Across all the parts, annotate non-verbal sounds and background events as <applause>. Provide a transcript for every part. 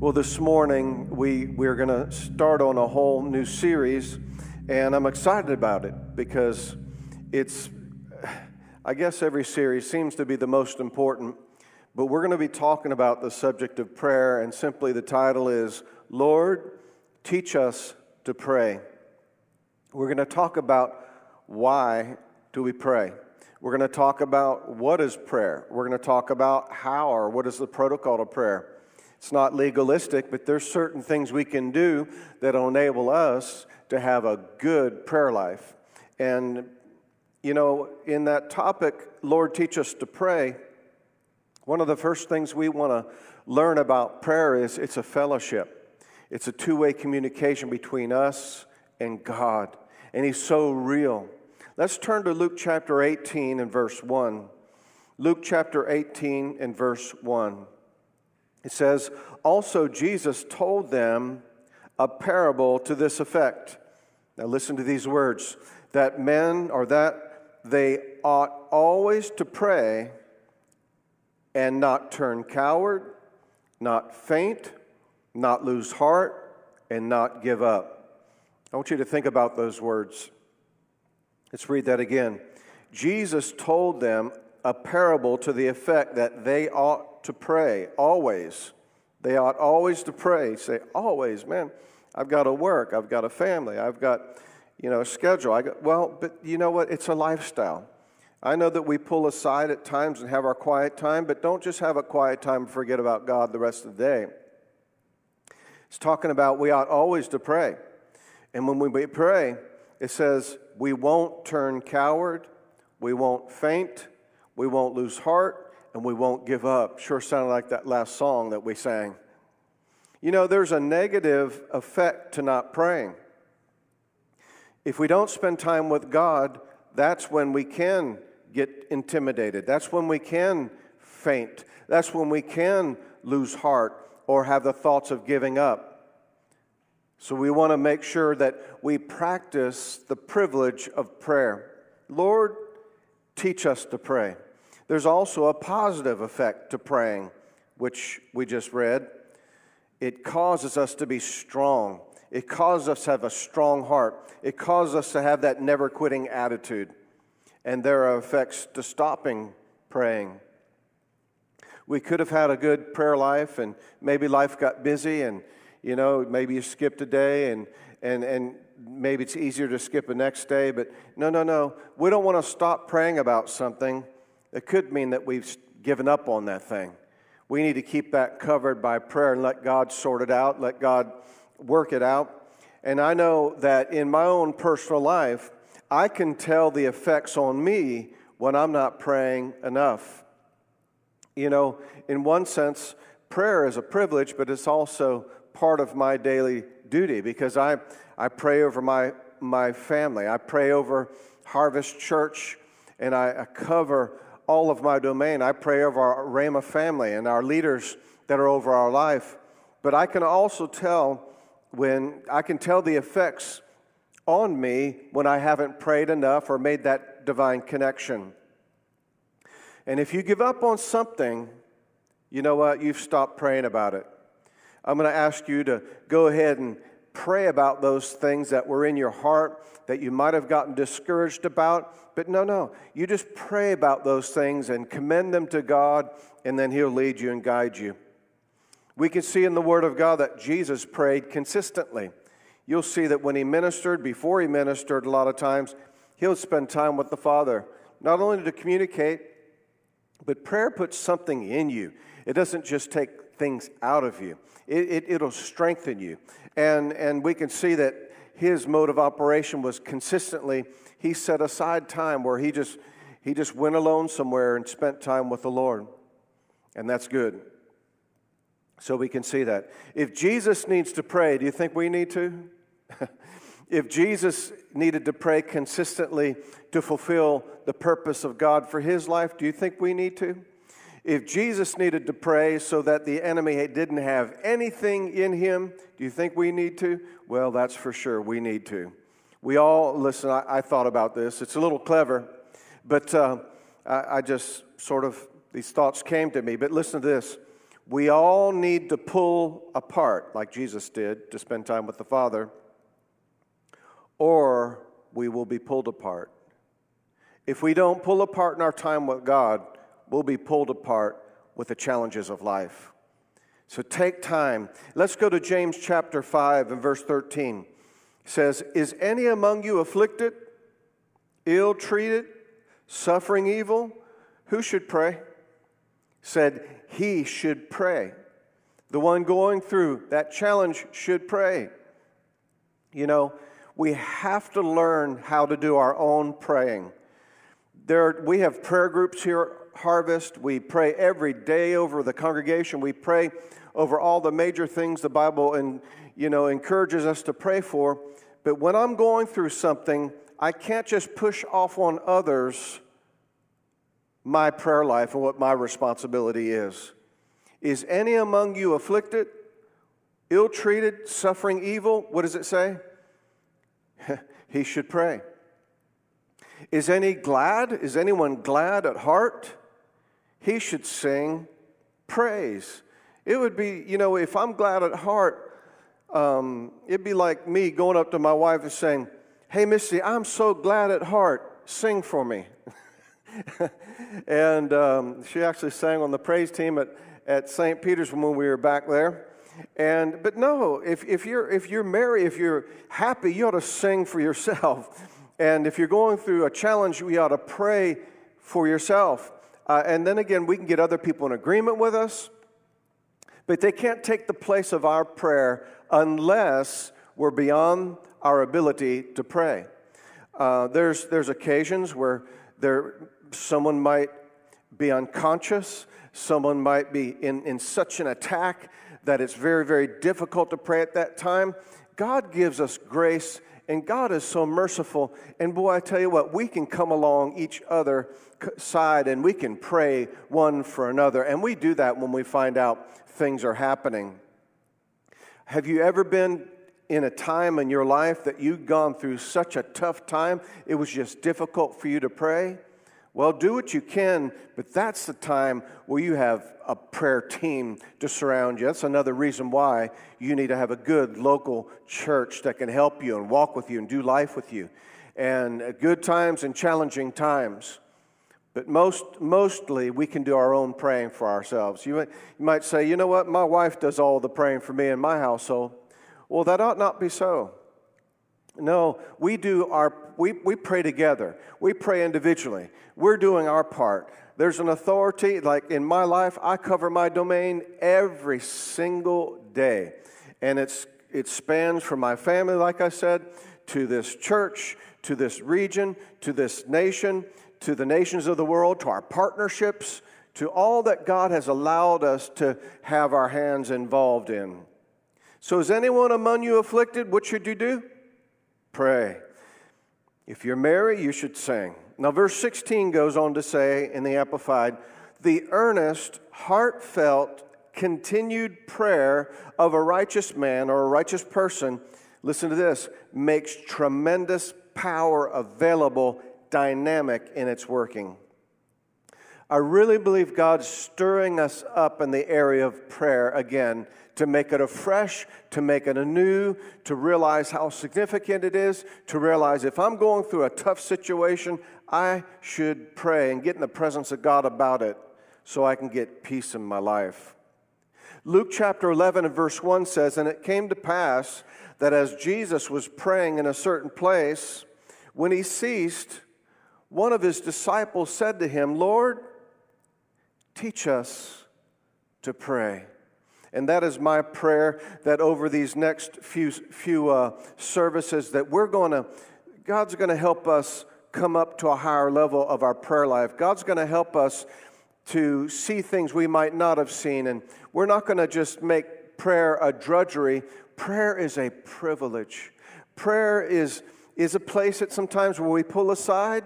Well, this morning we, we're going to start on a whole new series, and I'm excited about it because it's, I guess every series seems to be the most important, but we're going to be talking about the subject of prayer, and simply the title is Lord, Teach Us to Pray. We're going to talk about why do we pray. We're going to talk about what is prayer. We're going to talk about how or what is the protocol of prayer. It's not legalistic, but there's certain things we can do that enable us to have a good prayer life. And, you know, in that topic, Lord, teach us to pray, one of the first things we want to learn about prayer is it's a fellowship, it's a two way communication between us and God. And He's so real. Let's turn to Luke chapter 18 and verse 1. Luke chapter 18 and verse 1. It says, Also Jesus told them a parable to this effect. Now listen to these words that men, or that they ought always to pray and not turn coward, not faint, not lose heart, and not give up. I want you to think about those words. Let's read that again. Jesus told them a parable to the effect that they ought to pray, always. They ought always to pray. Say, always, man, I've got to work, I've got a family, I've got, you know, a schedule. I got, well, but you know what? It's a lifestyle. I know that we pull aside at times and have our quiet time, but don't just have a quiet time and forget about God the rest of the day. It's talking about we ought always to pray. And when we pray, it says we won't turn coward, we won't faint, we won't lose heart, and we won't give up. Sure sounded like that last song that we sang. You know, there's a negative effect to not praying. If we don't spend time with God, that's when we can get intimidated. That's when we can faint. That's when we can lose heart or have the thoughts of giving up. So we want to make sure that we practice the privilege of prayer. Lord, teach us to pray. There's also a positive effect to praying, which we just read. It causes us to be strong. It causes us to have a strong heart. It causes us to have that never quitting attitude. And there are effects to stopping praying. We could have had a good prayer life, and maybe life got busy, and you know, maybe you skipped a day, and, and, and maybe it's easier to skip the next day. But no, no, no. We don't want to stop praying about something it could mean that we've given up on that thing. We need to keep that covered by prayer and let God sort it out, let God work it out. And I know that in my own personal life, I can tell the effects on me when I'm not praying enough. You know, in one sense, prayer is a privilege, but it's also part of my daily duty because I, I pray over my, my family. I pray over Harvest Church and I, I cover all of my domain. I pray over our Rhema family and our leaders that are over our life. But I can also tell when I can tell the effects on me when I haven't prayed enough or made that divine connection. And if you give up on something, you know what? You've stopped praying about it. I'm going to ask you to go ahead and pray about those things that were in your heart that you might have gotten discouraged about. But no, no. You just pray about those things and commend them to God, and then He'll lead you and guide you. We can see in the Word of God that Jesus prayed consistently. You'll see that when He ministered, before He ministered, a lot of times, He'll spend time with the Father, not only to communicate, but prayer puts something in you. It doesn't just take things out of you, it, it, will strengthen you. And, and we can see that his mode of operation was consistently, he set aside time where he just, he just went alone somewhere and spent time with the Lord. And that's good. So we can see that. If Jesus needs to pray, do you think we need to? <laughs> if Jesus needed to pray consistently to fulfill the purpose of God for his life, do you think we need to? If Jesus needed to pray so that the enemy didn't have anything in him, do you think we need to? Well, that's for sure. We need to. We all, listen, I, I thought about this. It's a little clever, but uh, I, I just sort of, these thoughts came to me. But listen to this. We all need to pull apart, like Jesus did, to spend time with the Father, or we will be pulled apart. If we don't pull apart in our time with God, we'll be pulled apart with the challenges of life. So take time. Let's go to James chapter 5 and verse 13. It says, Is any among you afflicted, ill treated, suffering evil? Who should pray? Said, He should pray. The one going through that challenge should pray. You know, we have to learn how to do our own praying. There, we have prayer groups here Harvest. We pray every day over the congregation. We pray over all the major things the Bible and you know encourages us to pray for. But when I'm going through something, I can't just push off on others my prayer life and what my responsibility is. Is any among you afflicted, ill treated, suffering evil? What does it say? <laughs> he should pray. Is any glad? Is anyone glad at heart? He should sing praise. It would be, you know, if I'm glad at heart, um, it'd be like me going up to my wife and saying, Hey, Missy, I'm so glad at heart. Sing for me. <laughs> and um, she actually sang on the praise team at, at St. Peter's when we were back there. And but no, if, if you're if you're merry, if you're happy, you ought to sing for yourself. <laughs> And if you're going through a challenge, you ought to pray for yourself. Uh, and then again, we can get other people in agreement with us but they can't take the place of our prayer unless we're beyond our ability to pray. Uh, there's, there's occasions where there, someone might be unconscious, someone might be in, in such an attack that it's very, very difficult to pray at that time. God gives us grace, and God is so merciful. And boy, I tell you what, we can come along each other side and we can pray one for another. And we do that when we find out things are happening. Have you ever been in a time in your life that you've gone through such a tough time, it was just difficult for you to pray? Well, do what you can, but that's the time where you have a prayer team to surround you. That's another reason why you need to have a good local church that can help you and walk with you and do life with you. And uh, good times and challenging times. But most, mostly, we can do our own praying for ourselves. You might, you might say, you know what, my wife does all the praying for me in my household. Well, that ought not be so. No, we do our, we, we pray together. We pray individually. We're doing our part. There's an authority, like in my life, I cover my domain every single day. And it's, it spans from my family, like I said, to this church, to this region, to this nation, to the nations of the world, to our partnerships, to all that God has allowed us to have our hands involved in. So, is anyone among you afflicted? What should you do? Pray. If you're merry, you should sing. Now, verse 16 goes on to say in the Amplified, the earnest, heartfelt, continued prayer of a righteous man or a righteous person, listen to this, makes tremendous power available dynamic in its working. I really believe God's stirring us up in the area of prayer again to make it afresh, to make it anew, to realize how significant it is, to realize if I'm going through a tough situation, I should pray and get in the presence of God about it so I can get peace in my life. Luke chapter 11 and verse 1 says, And it came to pass that as Jesus was praying in a certain place, when he ceased, one of his disciples said to him, Lord, teach us to pray. And that is my prayer that over these next few, few uh, services that we're going to, God's going to help us come up to a higher level of our prayer life. God's going to help us to see things we might not have seen. And we're not going to just make prayer a drudgery. Prayer is a privilege. Prayer is, is a place that sometimes where we pull aside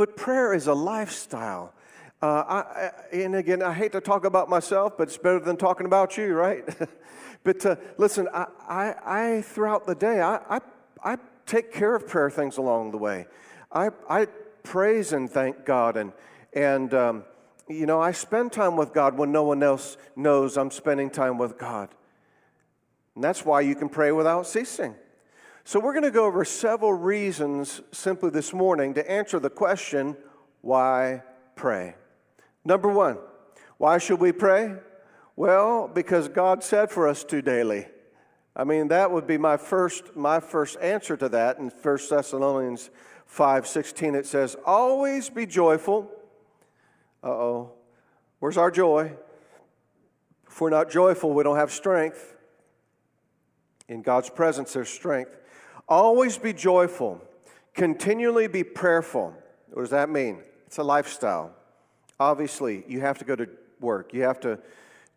but prayer is a lifestyle. Uh, I, and again, I hate to talk about myself, but it's better than talking about you, right? <laughs> but uh, listen, I, I, I, throughout the day, I, I, I take care of prayer things along the way. I, I praise and thank God, and, and um, you know, I spend time with God when no one else knows I'm spending time with God. And that's why you can pray without ceasing. So, we're going to go over several reasons simply this morning to answer the question why pray? Number one, why should we pray? Well, because God said for us to daily. I mean, that would be my first, my first answer to that. In 1 Thessalonians 5:16 it says, "Always be joyful." Uh-oh. Where's our joy? If we're not joyful, we don't have strength. In God's presence there's strength. Always be joyful. Continually be prayerful. What does that mean? It's a lifestyle. Obviously, you have to go to work. You have to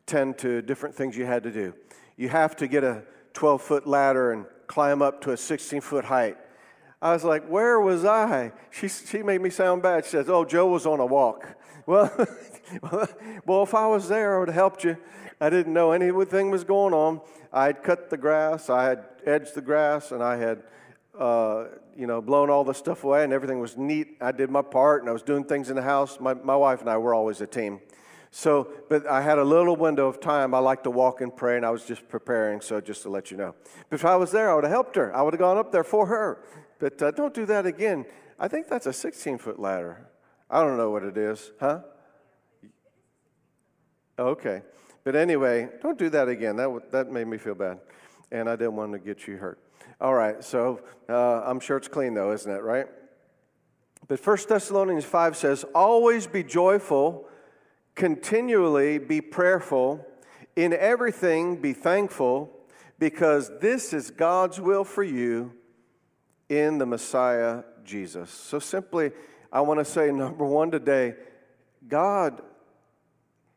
tend to different things you had to do. You have to get a 12 foot ladder and climb up to a 16 foot height. I was like, Where was I? She, she made me sound bad. She says, Oh, Joe was on a walk. <laughs> Well, <laughs> well, if I was there, I would have helped you. I didn't know anything was going on. I had cut the grass, I had edged the grass, and I had, uh, you know, blown all the stuff away, and everything was neat. I did my part, and I was doing things in the house. My, my wife and I were always a team. So, but I had a little window of time. I like to walk and pray, and I was just preparing, so just to let you know. But if I was there, I would have helped her. I would have gone up there for her. But uh, don't do that again. I think that's a 16 foot ladder. I don't know what it is, huh? Okay. But anyway, don't do that again. That, that made me feel bad. And I didn't want to get you hurt. All right, so uh, I'm sure it's clean, though, isn't it, right? But 1 Thessalonians 5 says, Always be joyful Continually be prayerful. In everything be thankful, because this is God's will for you in the Messiah Jesus. So simply, I want to say number one today, God,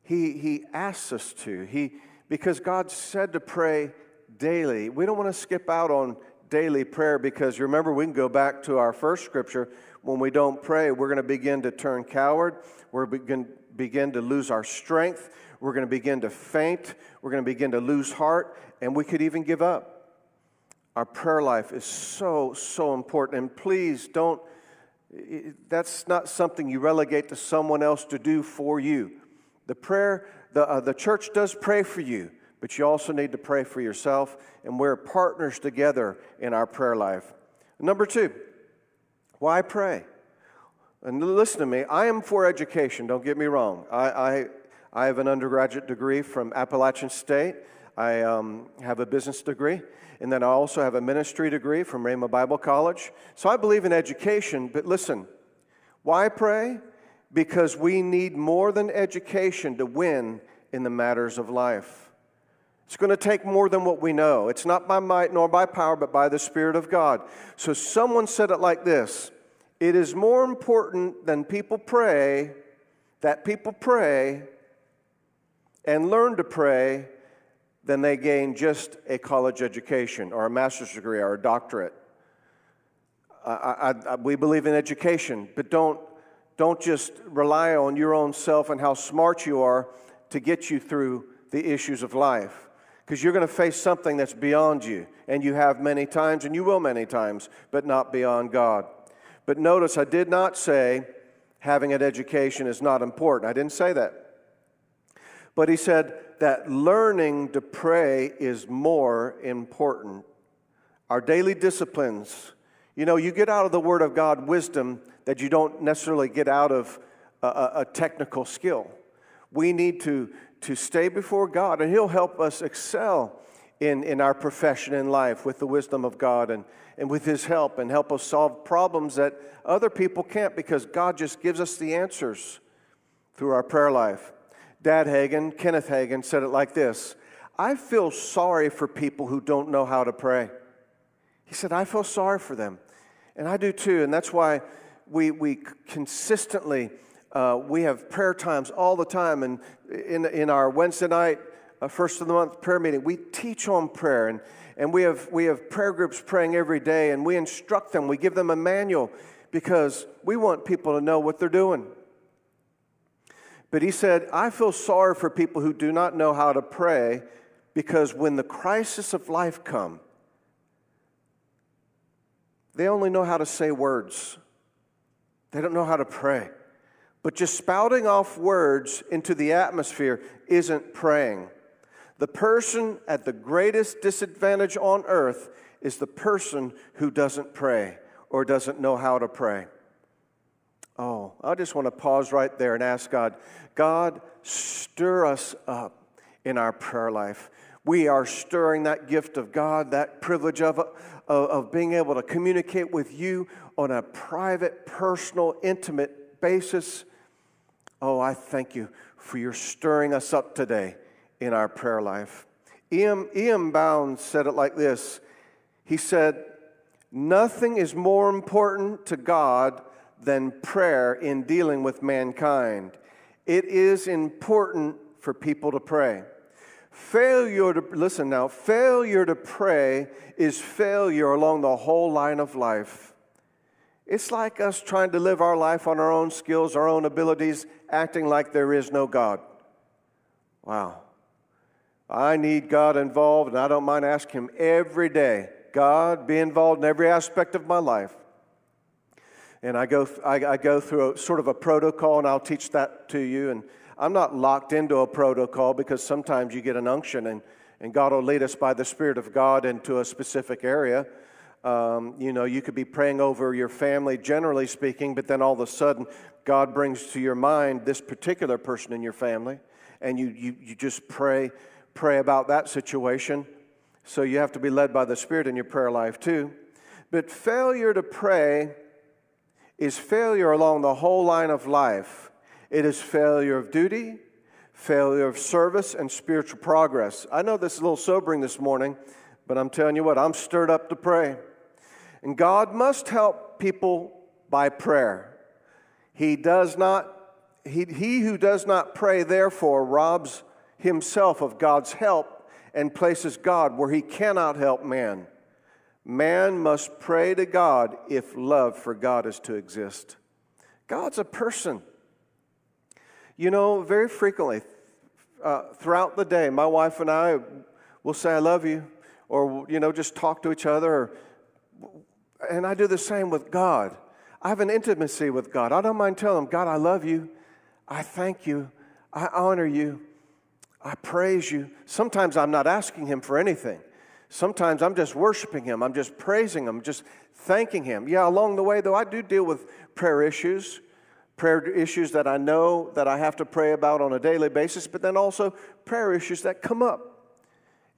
He, he asks us to. He, because God said to pray daily. We don't want to skip out on daily prayer because remember, we can go back to our first scripture. When we don't pray, we're going to begin to turn coward. We're going to begin to lose our strength. We're going to begin to faint. We're going to begin to lose heart, and we could even give up. Our prayer life is so, so important. And please don't, that's not something you relegate to someone else to do for you. The prayer, the, uh, the church does pray for you, but you also need to pray for yourself, and we're partners together in our prayer life. Number two, why pray? And listen to me, I am for education, don't get me wrong. I, I, I have an undergraduate degree from Appalachian State. I um, have a business degree. And then I also have a ministry degree from Rhema Bible College. So I believe in education, but listen, why pray? Because we need more than education to win in the matters of life. It's going to take more than what we know. It's not by might nor by power, but by the Spirit of God. So someone said it like this it is more important than people pray that people pray and learn to pray than they gain just a college education or a master's degree or a doctorate. I, I, I, we believe in education, but don't, don't just rely on your own self and how smart you are to get you through the issues of life. Because you're going to face something that's beyond you, and you have many times, and you will many times, but not beyond God. But notice I did not say having an education is not important. I didn't say that. But he said that learning to pray is more important. Our daily disciplines. You know, you get out of the Word of God wisdom that you don't necessarily get out of a, a technical skill. We need to, to stay before God, and He'll help us excel in, in our profession in life with the wisdom of God and, and with His help and help us solve problems that other people can't because God just gives us the answers through our prayer life. Dad Hagin, Kenneth Hagin, said it like this I feel sorry for people who don't know how to pray. He said, I feel sorry for them. And I do too. And that's why we, we consistently, uh, we have prayer times all the time. And in, in our Wednesday night, uh, first of the month prayer meeting, we teach on prayer and, and we, have, we have prayer groups praying every day and we instruct them. We give them a manual because we want people to know what they're doing. But he said, I feel sorry for people who do not know how to pray because when the crisis of life come, they only know how to say words. They don't know how to pray. But just spouting off words into the atmosphere isn't praying. The person at the greatest disadvantage on earth is the person who doesn't pray or doesn't know how to pray. Oh, I just want to pause right there and ask God, God, stir us up in our prayer life. We are stirring that gift of God, that privilege of, of, of being able to communicate with you on a private, personal, intimate basis. Oh, I thank you for your stirring us up today in our prayer life. E.M. E.M. Bounds said it like this He said, Nothing is more important to God than prayer in dealing with mankind. It is important for people to pray. Failure to, listen now, failure to pray is failure along the whole line of life. It's like us trying to live our life on our own skills, our own abilities, acting like there is no God. Wow. I need God involved, and I don't mind asking Him every day God, be involved in every aspect of my life. And I go, I, I go through a, sort of a protocol, and I'll teach that to you. And I'm not locked into a protocol because sometimes you get an unction, and, and God will lead us by the Spirit of God into a specific area. Um, you know, you could be praying over your family, generally speaking, but then all of a sudden, God brings to your mind this particular person in your family, and you, you, you just pray, pray about that situation. So you have to be led by the Spirit in your prayer life too. But failure to pray is failure along the whole line of life. It is failure of duty, failure of service, and spiritual progress. I know this is a little sobering this morning, but I'm telling you what, I'm stirred up to pray. And God must help people by prayer. He does not, he, he who does not pray, therefore, robs himself of God's help and places God where he cannot help man. Man must pray to God if love for God is to exist. God's a person. You know, very frequently uh, throughout the day, my wife and I will say, I love you, or, you know, just talk to each other. Or, and I do the same with God. I have an intimacy with God. I don't mind telling him, God, I love you. I thank you. I honor you. I praise you. Sometimes I'm not asking Him for anything. Sometimes I'm just worshiping Him. I'm just praising Him, just thanking Him. Yeah, along the way, though, I do deal with prayer issues, prayer issues that I know that I have to pray about on a daily basis, but then also prayer issues that come up.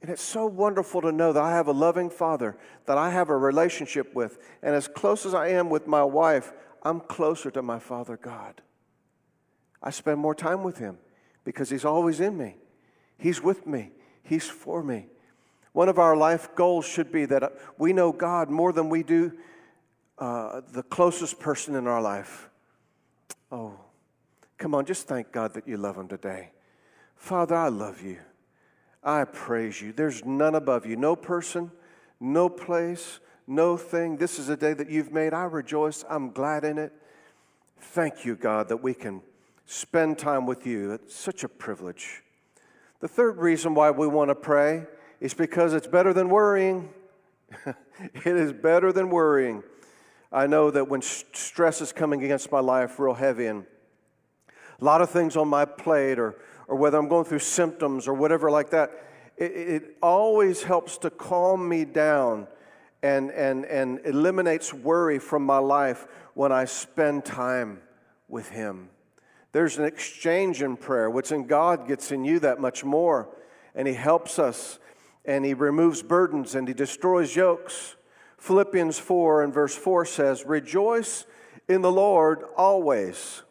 And it's so wonderful to know that I have a loving Father, that I have a relationship with. And as close as I am with my wife, I'm closer to my Father God. I spend more time with Him because He's always in me. He's with me, He's for me. One of our life goals should be that we know God more than we do uh, the closest person in our life. Oh, come on, just thank God that you love Him today. Father, I love you. I praise you. There's none above you, no person, no place, no thing. This is a day that you've made. I rejoice. I'm glad in it. Thank you, God, that we can spend time with you. It's such a privilege. The third reason why we want to pray is because it's better than worrying. <laughs> it is better than worrying. I know that when stress is coming against my life real heavy and a lot of things on my plate, or, or whether I'm going through symptoms or whatever like that, it, it always helps to calm me down and, and, and eliminates worry from my life when I spend time with Him. There's an exchange in prayer. What's in God gets in you that much more. And He helps us, and He removes burdens, and He destroys yokes. Philippians 4 and verse 4 says, Rejoice in the Lord always.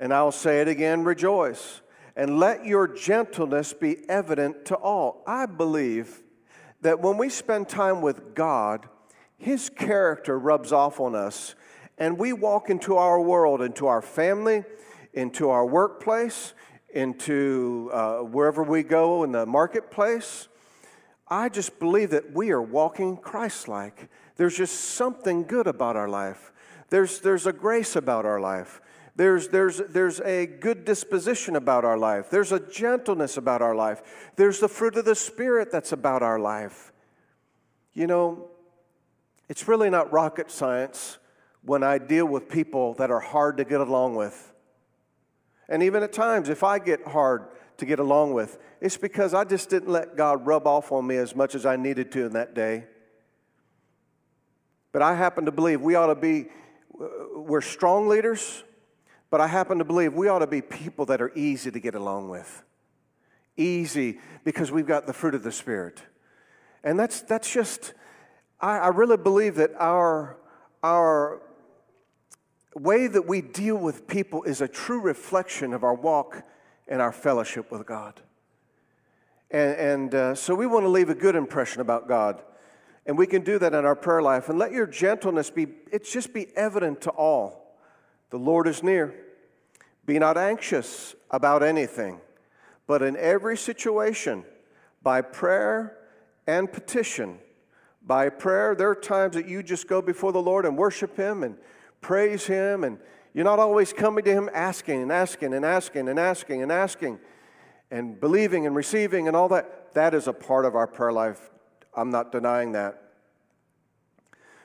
And I'll say it again rejoice. And let your gentleness be evident to all. I believe that when we spend time with God, His character rubs off on us, and we walk into our world, into our family, into our workplace, into uh, wherever we go in the marketplace. I just believe that we are walking Christ like. There's just something good about our life. There's, there's a grace about our life. There's, there's, there's a good disposition about our life. There's a gentleness about our life. There's the fruit of the Spirit that's about our life. You know, it's really not rocket science when I deal with people that are hard to get along with. And even at times, if I get hard to get along with, it's because I just didn't let God rub off on me as much as I needed to in that day. But I happen to believe we ought to be, uh, we're strong leaders, but I happen to believe we ought to be people that are easy to get along with. Easy because we've got the fruit of the Spirit. And that's, that's just, I, I really believe that our, our way that we deal with people is a true reflection of our walk and our fellowship with God. And, and uh, so we want to leave a good impression about God. And we can do that in our prayer life. And let your gentleness be, it's just be evident to all. The Lord is near. Be not anxious about anything, but in every situation, by prayer and petition, by prayer, there are times that you just go before the Lord and worship Him and praise Him, and you're not always coming to Him asking and asking and asking and asking and asking and believing and receiving and all that. That is a part of our prayer life. I'm not denying that.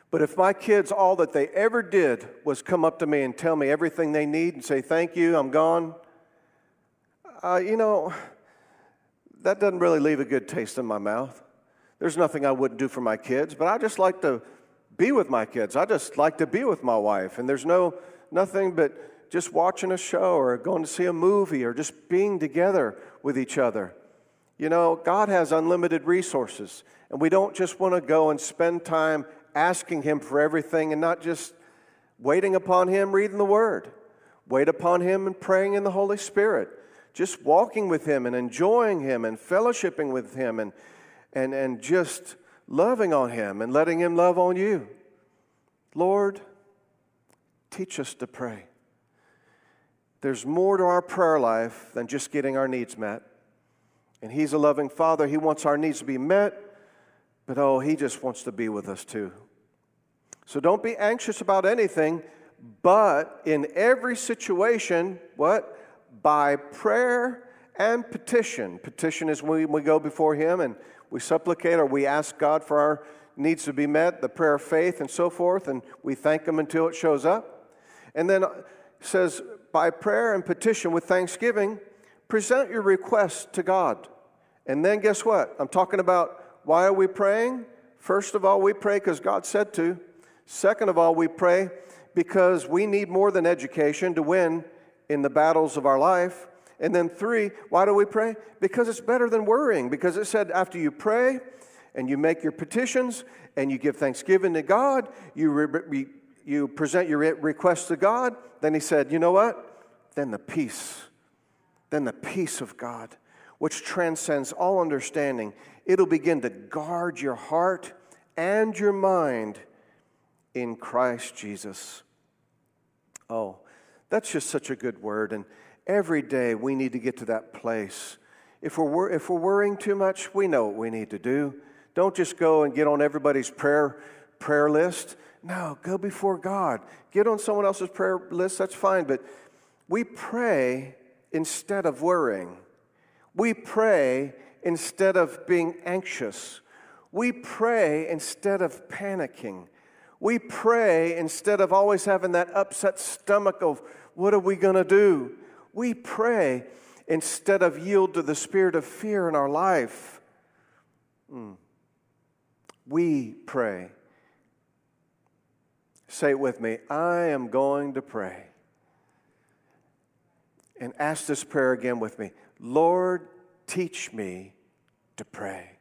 But if my kids, all that they ever did was come up to me and tell me everything they need and say, Thank you, I'm gone, uh, you know, that doesn't really leave a good taste in my mouth. There's nothing I wouldn't do for my kids, but I just like to be with my kids. I just like to be with my wife, and there's no nothing but just watching a show or going to see a movie or just being together with each other. You know, God has unlimited resources, and we don't just want to go and spend time asking Him for everything and not just waiting upon Him reading the Word. Wait upon Him and praying in the Holy Spirit. Just walking with Him and enjoying Him and fellowshipping with Him and, and, and just loving on Him and letting Him love on you. Lord, teach us to pray. There's more to our prayer life than just getting our needs met. And He's a loving Father. He wants our needs to be met, but oh, He just wants to be with us too. So don't be anxious about anything, but in every situation, what? By prayer and petition. Petition is when we go before Him and we supplicate or we ask God for our needs to be met, the prayer of faith and so forth, and we thank Him until it shows up. And then says, by prayer and petition with thanksgiving, present your requests to God. And then guess what? I'm talking about why are we praying? First of all, we pray because God said to. Second of all, we pray because we need more than education to win in the battles of our life. And then three, why do we pray? Because it's better than worrying. Because it said after you pray and you make your petitions and you give thanksgiving to God, you, re- you present your requests to God, then he said, you know what? Then the peace, then the peace of God, which transcends all understanding, it'll begin to guard your heart and your mind in Christ Jesus. Oh, that's just such a good word. And Every day we need to get to that place. If we're, if we're worrying too much, we know what we need to do. Don't just go and get on everybody's prayer, prayer list. No, go before God. Get on someone else's prayer list, that's fine. But we pray instead of worrying. We pray instead of being anxious. We pray instead of panicking. We pray instead of always having that upset stomach of, what are we going to do? we pray instead of yield to the spirit of fear in our life. Mm. We pray. Say it with me I am going to pray. And ask this prayer again with me Lord, teach me to pray.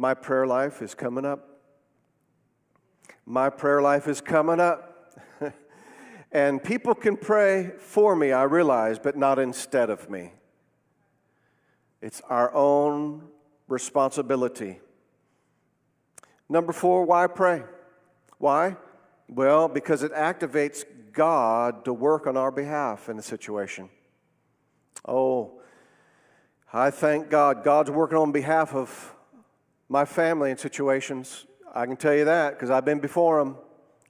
My prayer life is coming up. My prayer life is coming up. <laughs> And people can pray for me, I realize, but not instead of me. It's our own responsibility. Number four, why pray? Why? Well, because it activates God to work on our behalf in a situation. Oh, I thank God. God's working on behalf of my family in situations. I can tell you that because I've been before Him.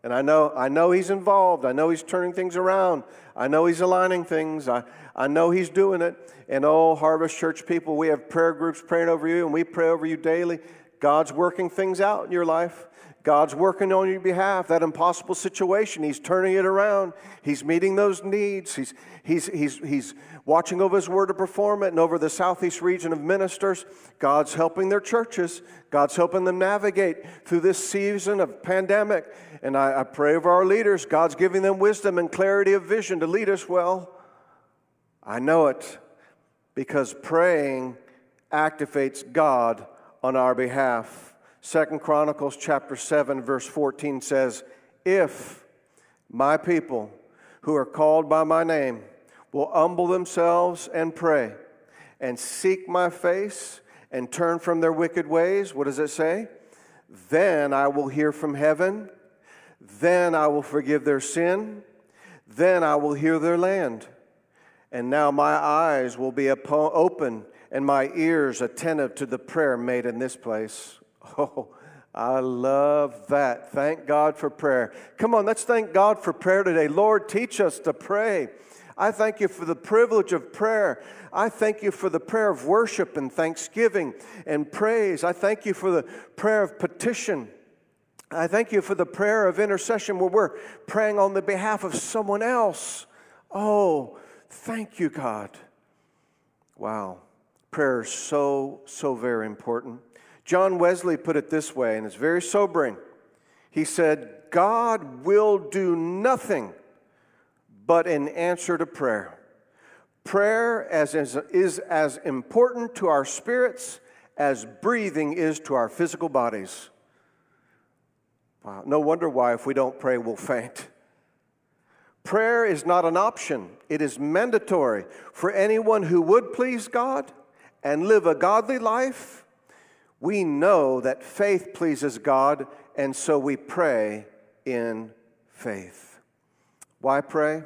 And I know, I know he's involved. I know he's turning things around. I know he's aligning things. I, I know he's doing it. And oh, Harvest Church people, we have prayer groups praying over you, and we pray over you daily. God's working things out in your life. God's working on your behalf. That impossible situation, He's turning it around. He's meeting those needs. He's, he's, he's, he's watching over His word to perform it. And over the southeast region of ministers, God's helping their churches. God's helping them navigate through this season of pandemic. And I, I pray over our leaders. God's giving them wisdom and clarity of vision to lead us well. I know it because praying activates God on our behalf. Second Chronicles chapter 7 verse 14 says, "If my people who are called by my name will humble themselves and pray and seek my face and turn from their wicked ways, what does it say? Then I will hear from heaven, then I will forgive their sin, then I will heal their land. And now my eyes will be open and my ears attentive to the prayer made in this place. <laughs> Oh, I love that. Thank God for prayer. Come on, let's thank God for prayer today. Lord, teach us to pray. I thank you for the privilege of prayer. I thank you for the prayer of worship and thanksgiving and praise. I thank you for the prayer of petition. I thank you for the prayer of intercession where we're praying on the behalf of someone else. Oh, thank you, God. Wow. Prayer is so, so very important. John Wesley put it this way, and it's very sobering. He said, God will do nothing but in answer to prayer. Prayer as, is, is as important to our spirits as breathing is to our physical bodies. Wow, no wonder why, if we don't pray, we'll faint. Prayer is not an option, it is mandatory for anyone who would please God and live a godly life. We know that faith pleases God, and so we pray in faith. Why pray?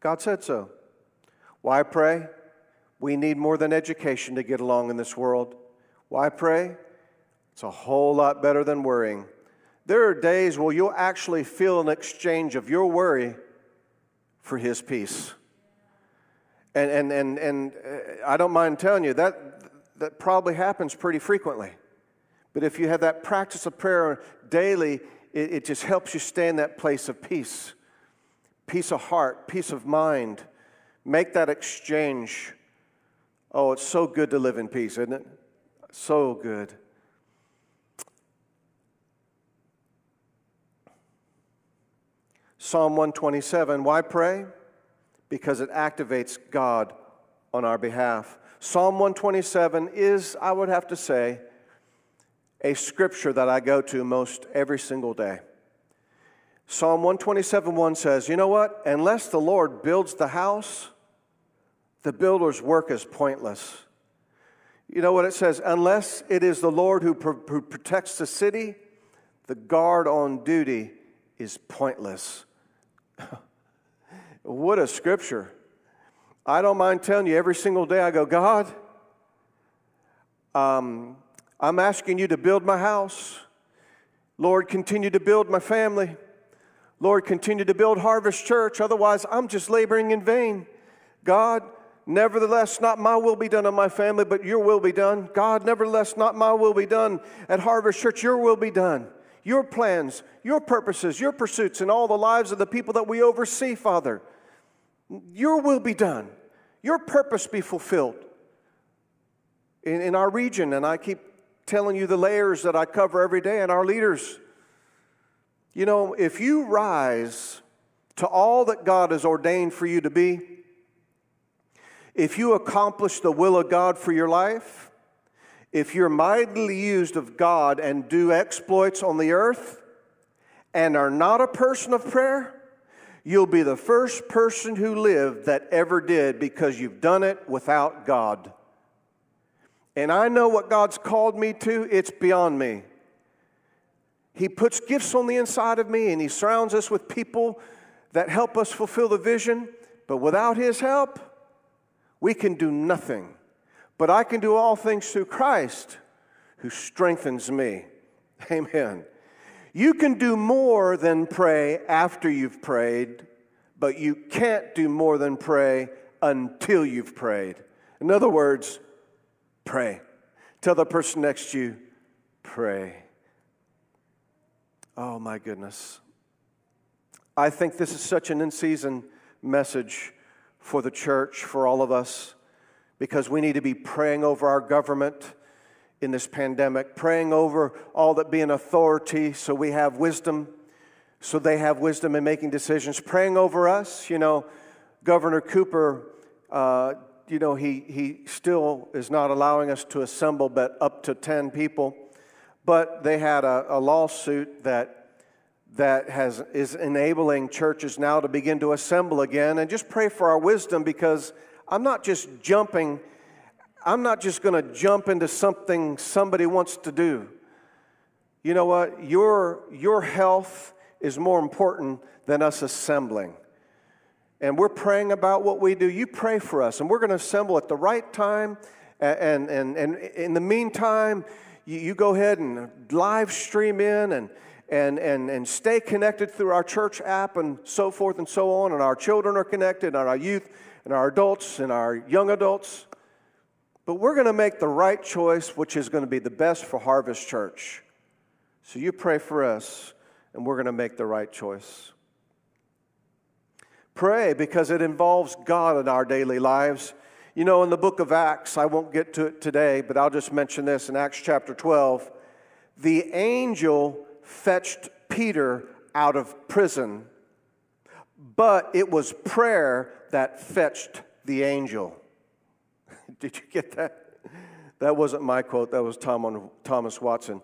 God said so. Why pray? We need more than education to get along in this world. Why pray? It's a whole lot better than worrying. There are days where you'll actually feel an exchange of your worry for His peace. And, and, and, and uh, I don't mind telling you, that, that probably happens pretty frequently. But if you have that practice of prayer daily, it, it just helps you stay in that place of peace peace of heart, peace of mind. Make that exchange. Oh, it's so good to live in peace, isn't it? So good. Psalm 127 Why pray? Because it activates God on our behalf. Psalm 127 is, I would have to say, a scripture that I go to most every single day. Psalm 127 1 says, You know what? Unless the Lord builds the house, the builder's work is pointless. You know what it says? Unless it is the Lord who, who protects the city, the guard on duty is pointless. <laughs> what a scripture. I don't mind telling you every single day I go, God, um, I'm asking you to build my house. Lord, continue to build my family. Lord, continue to build Harvest Church. Otherwise, I'm just laboring in vain. God, nevertheless, not my will be done on my family, but your will be done. God, nevertheless, not my will be done at Harvest Church, your will be done. Your plans, your purposes, your pursuits, and all the lives of the people that we oversee, Father. Your will be done. Your purpose be fulfilled in, in our region. And I keep telling you the layers that I cover every day and our leaders. You know, if you rise to all that God has ordained for you to be, if you accomplish the will of God for your life, if you're mightily used of God and do exploits on the earth and are not a person of prayer, you'll be the first person who lived that ever did because you've done it without God. And I know what God's called me to, it's beyond me. He puts gifts on the inside of me and He surrounds us with people that help us fulfill the vision. But without His help, we can do nothing. But I can do all things through Christ who strengthens me. <laughs> Amen. You can do more than pray after you've prayed, but you can't do more than pray until you've prayed. In other words, pray. Tell the person next to you, pray. Oh my goodness. I think this is such an in season message for the church, for all of us, because we need to be praying over our government in this pandemic, praying over all that be in authority so we have wisdom, so they have wisdom in making decisions, praying over us. You know, Governor Cooper, uh, you know, he, he still is not allowing us to assemble but up to 10 people. But they had a, a lawsuit that that has, is enabling churches now to begin to assemble again. And just pray for our wisdom because I'm not just jumping, I'm not just going to jump into something somebody wants to do. You know what? Your, your health is more important than us assembling. And we're praying about what we do. You pray for us, and we're going to assemble at the right time. And, and, and in the meantime, you, you go ahead and live stream in and and, and, and stay connected through our church app and so forth and so on. And our children are connected, and our youth, and our adults, and our young adults. But we're going to make the right choice, which is going to be the best for Harvest Church. So you pray for us, and we're going to make the right choice. Pray because it involves God in our daily lives. You know, in the book of Acts, I won't get to it today, but I'll just mention this in Acts chapter 12. The angel fetched Peter out of prison, but it was prayer that fetched the angel. <laughs> Did you get that? That wasn't my quote, that was Tom, Thomas Watson.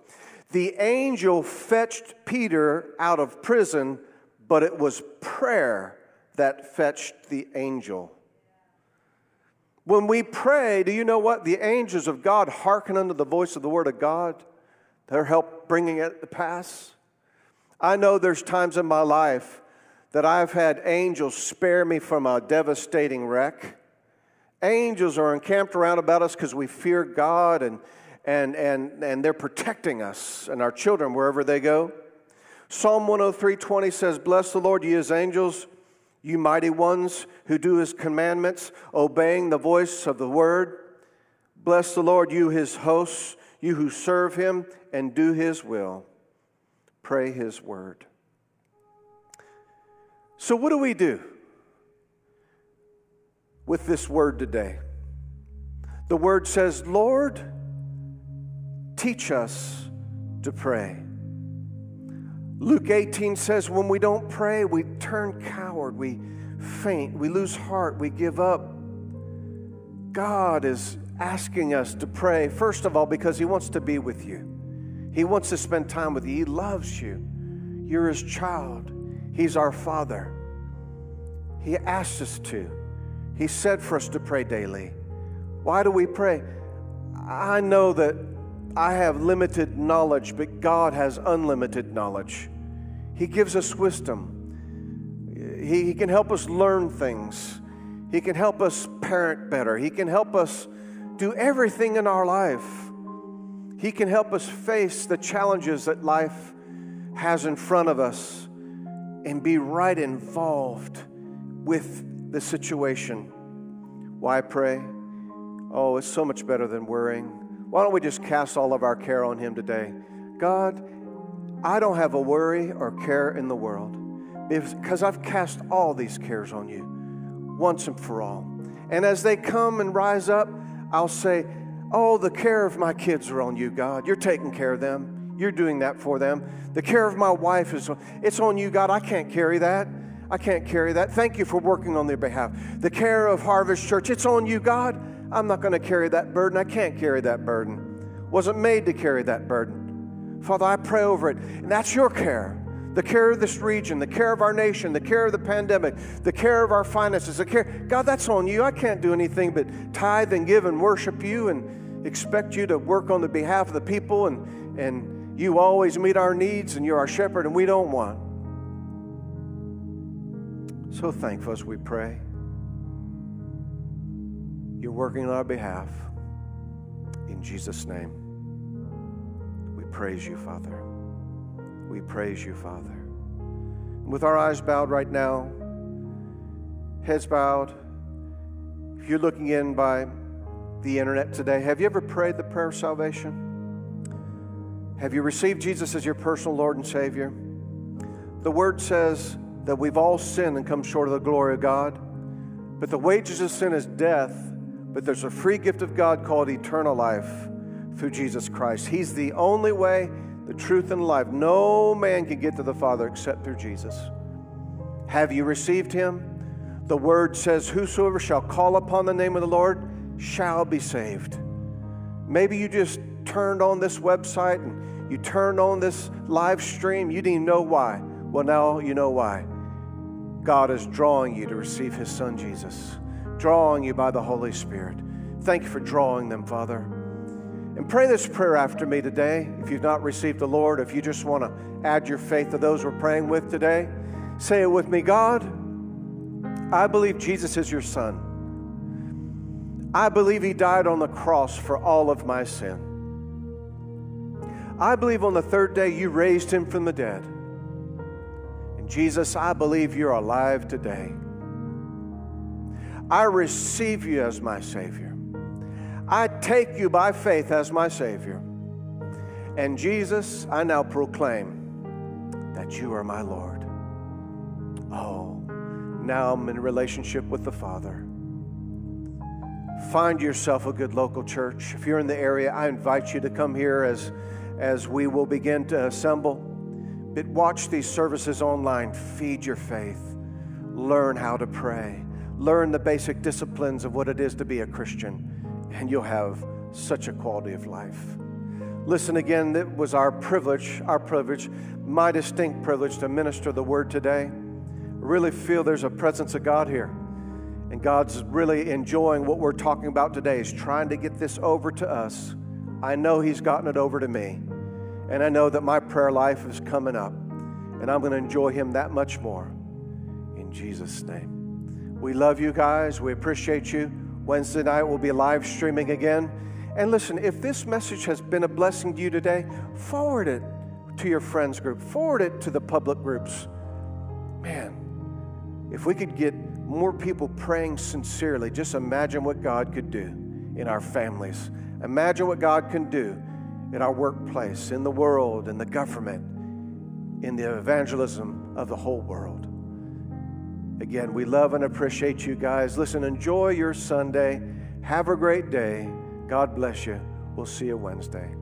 The angel fetched Peter out of prison, but it was prayer that fetched the angel. When we pray, do you know what? The angels of God hearken unto the voice of the word of God their help bringing it to pass. I know there's times in my life that I've had angels spare me from a devastating wreck. Angels are encamped around about us because we fear God and, and, and, and they're protecting us and our children wherever they go. Psalm 103 says, Bless the Lord, ye his angels, you mighty ones who do his commandments, obeying the voice of the word. Bless the Lord, you his hosts, you who serve him and do his will. Pray his word. So, what do we do with this word today? The word says, Lord, teach us to pray. Luke 18 says, when we don't pray, we turn coward, we faint, we lose heart, we give up. God is asking us to pray, first of all, because He wants to be with you. He wants to spend time with you. He loves you. You're His child. He's our Father. He asked us to. He said for us to pray daily. Why do we pray? I know that I have limited knowledge, but God has unlimited knowledge. He gives us wisdom. He, he, can help us learn things. He can help us parent better. He can help us do everything in our life. He can help us face the challenges that life has in front of us and be right involved with the situation. Why pray? Oh, it's so much better than worrying. Why don't we just cast all of our care on Him today? God, I don't have a worry or care in the world because I've cast all these cares on you once and for all. And as they come and rise up, I'll say, Oh, the care of my kids are on you, God. You're taking care of them. You're doing that for them. The care of my wife is it's on you, God. I can't carry that. I can't carry that. Thank you for working on their behalf. The care of Harvest Church, it's on you, God. I'm not going to carry that burden. I can't carry that burden. Wasn't made to carry that burden. Father, I pray over it. And that's your care the care of this region, the care of our nation, the care of the pandemic, the care of our finances, the care. God, that's on you. I can't do anything but tithe and give and worship you and expect you to work on the behalf of the people and, and you always meet our needs and you're our shepherd and we don't want. So thankful as we pray. You're working on our behalf. In Jesus' name, we praise you, Father. We praise you, Father. With our eyes bowed right now, heads bowed, if you're looking in by the internet today, have you ever prayed the prayer of salvation? Have you received Jesus as your personal Lord and Savior? The Word says that we've all sinned and come short of the glory of God, but the wages of sin is death, but there's a free gift of God called eternal life through Jesus Christ. He's the only way, the truth, and life. No man can get to the Father except through Jesus. Have you received Him? The Word says, Whosoever shall call upon the name of the Lord shall be saved. Maybe you just turned on this website and you turned on this live stream. You didn't know why. Well, now you know why. God is drawing you to receive His Son Jesus, drawing you by the Holy Spirit. Thank you for drawing them, Father. And pray this prayer after me today. If you've not received the Lord, if you just want to add your faith to those we're praying with today, say it with me God, I believe Jesus is your Son. I believe He died on the cross for all of my sin. I believe on the third day you raised Him from the dead. Jesus, I believe you're alive today. I receive you as my Savior. I take you by faith as my Savior. And Jesus, I now proclaim that you are my Lord. Oh, now I'm in relationship with the Father. Find yourself a good local church. If you're in the area, I invite you to come here as, as we will begin to assemble. But watch these services online, feed your faith, learn how to pray, learn the basic disciplines of what it is to be a Christian, and you'll have such a quality of life. Listen again, it was our privilege, our privilege, my distinct privilege to minister the word today. I really feel there's a presence of God here. And God's really enjoying what we're talking about today. He's trying to get this over to us. I know He's gotten it over to me. And I know that my prayer life is coming up, and I'm going to enjoy Him that much more. In Jesus' name. We love you guys. We appreciate you. Wednesday night we'll be live streaming again. And listen, if this message has been a blessing to you today, forward it to your friends group, forward it to the public groups. Man, if we could get more people praying sincerely, just imagine what God could do in our families. Imagine what God can do in our workplace, in the world, in the government, in the evangelism of the whole world. Again, we love and appreciate you guys. Listen, enjoy your Sunday. Have a great day. God bless you. We'll see you Wednesday.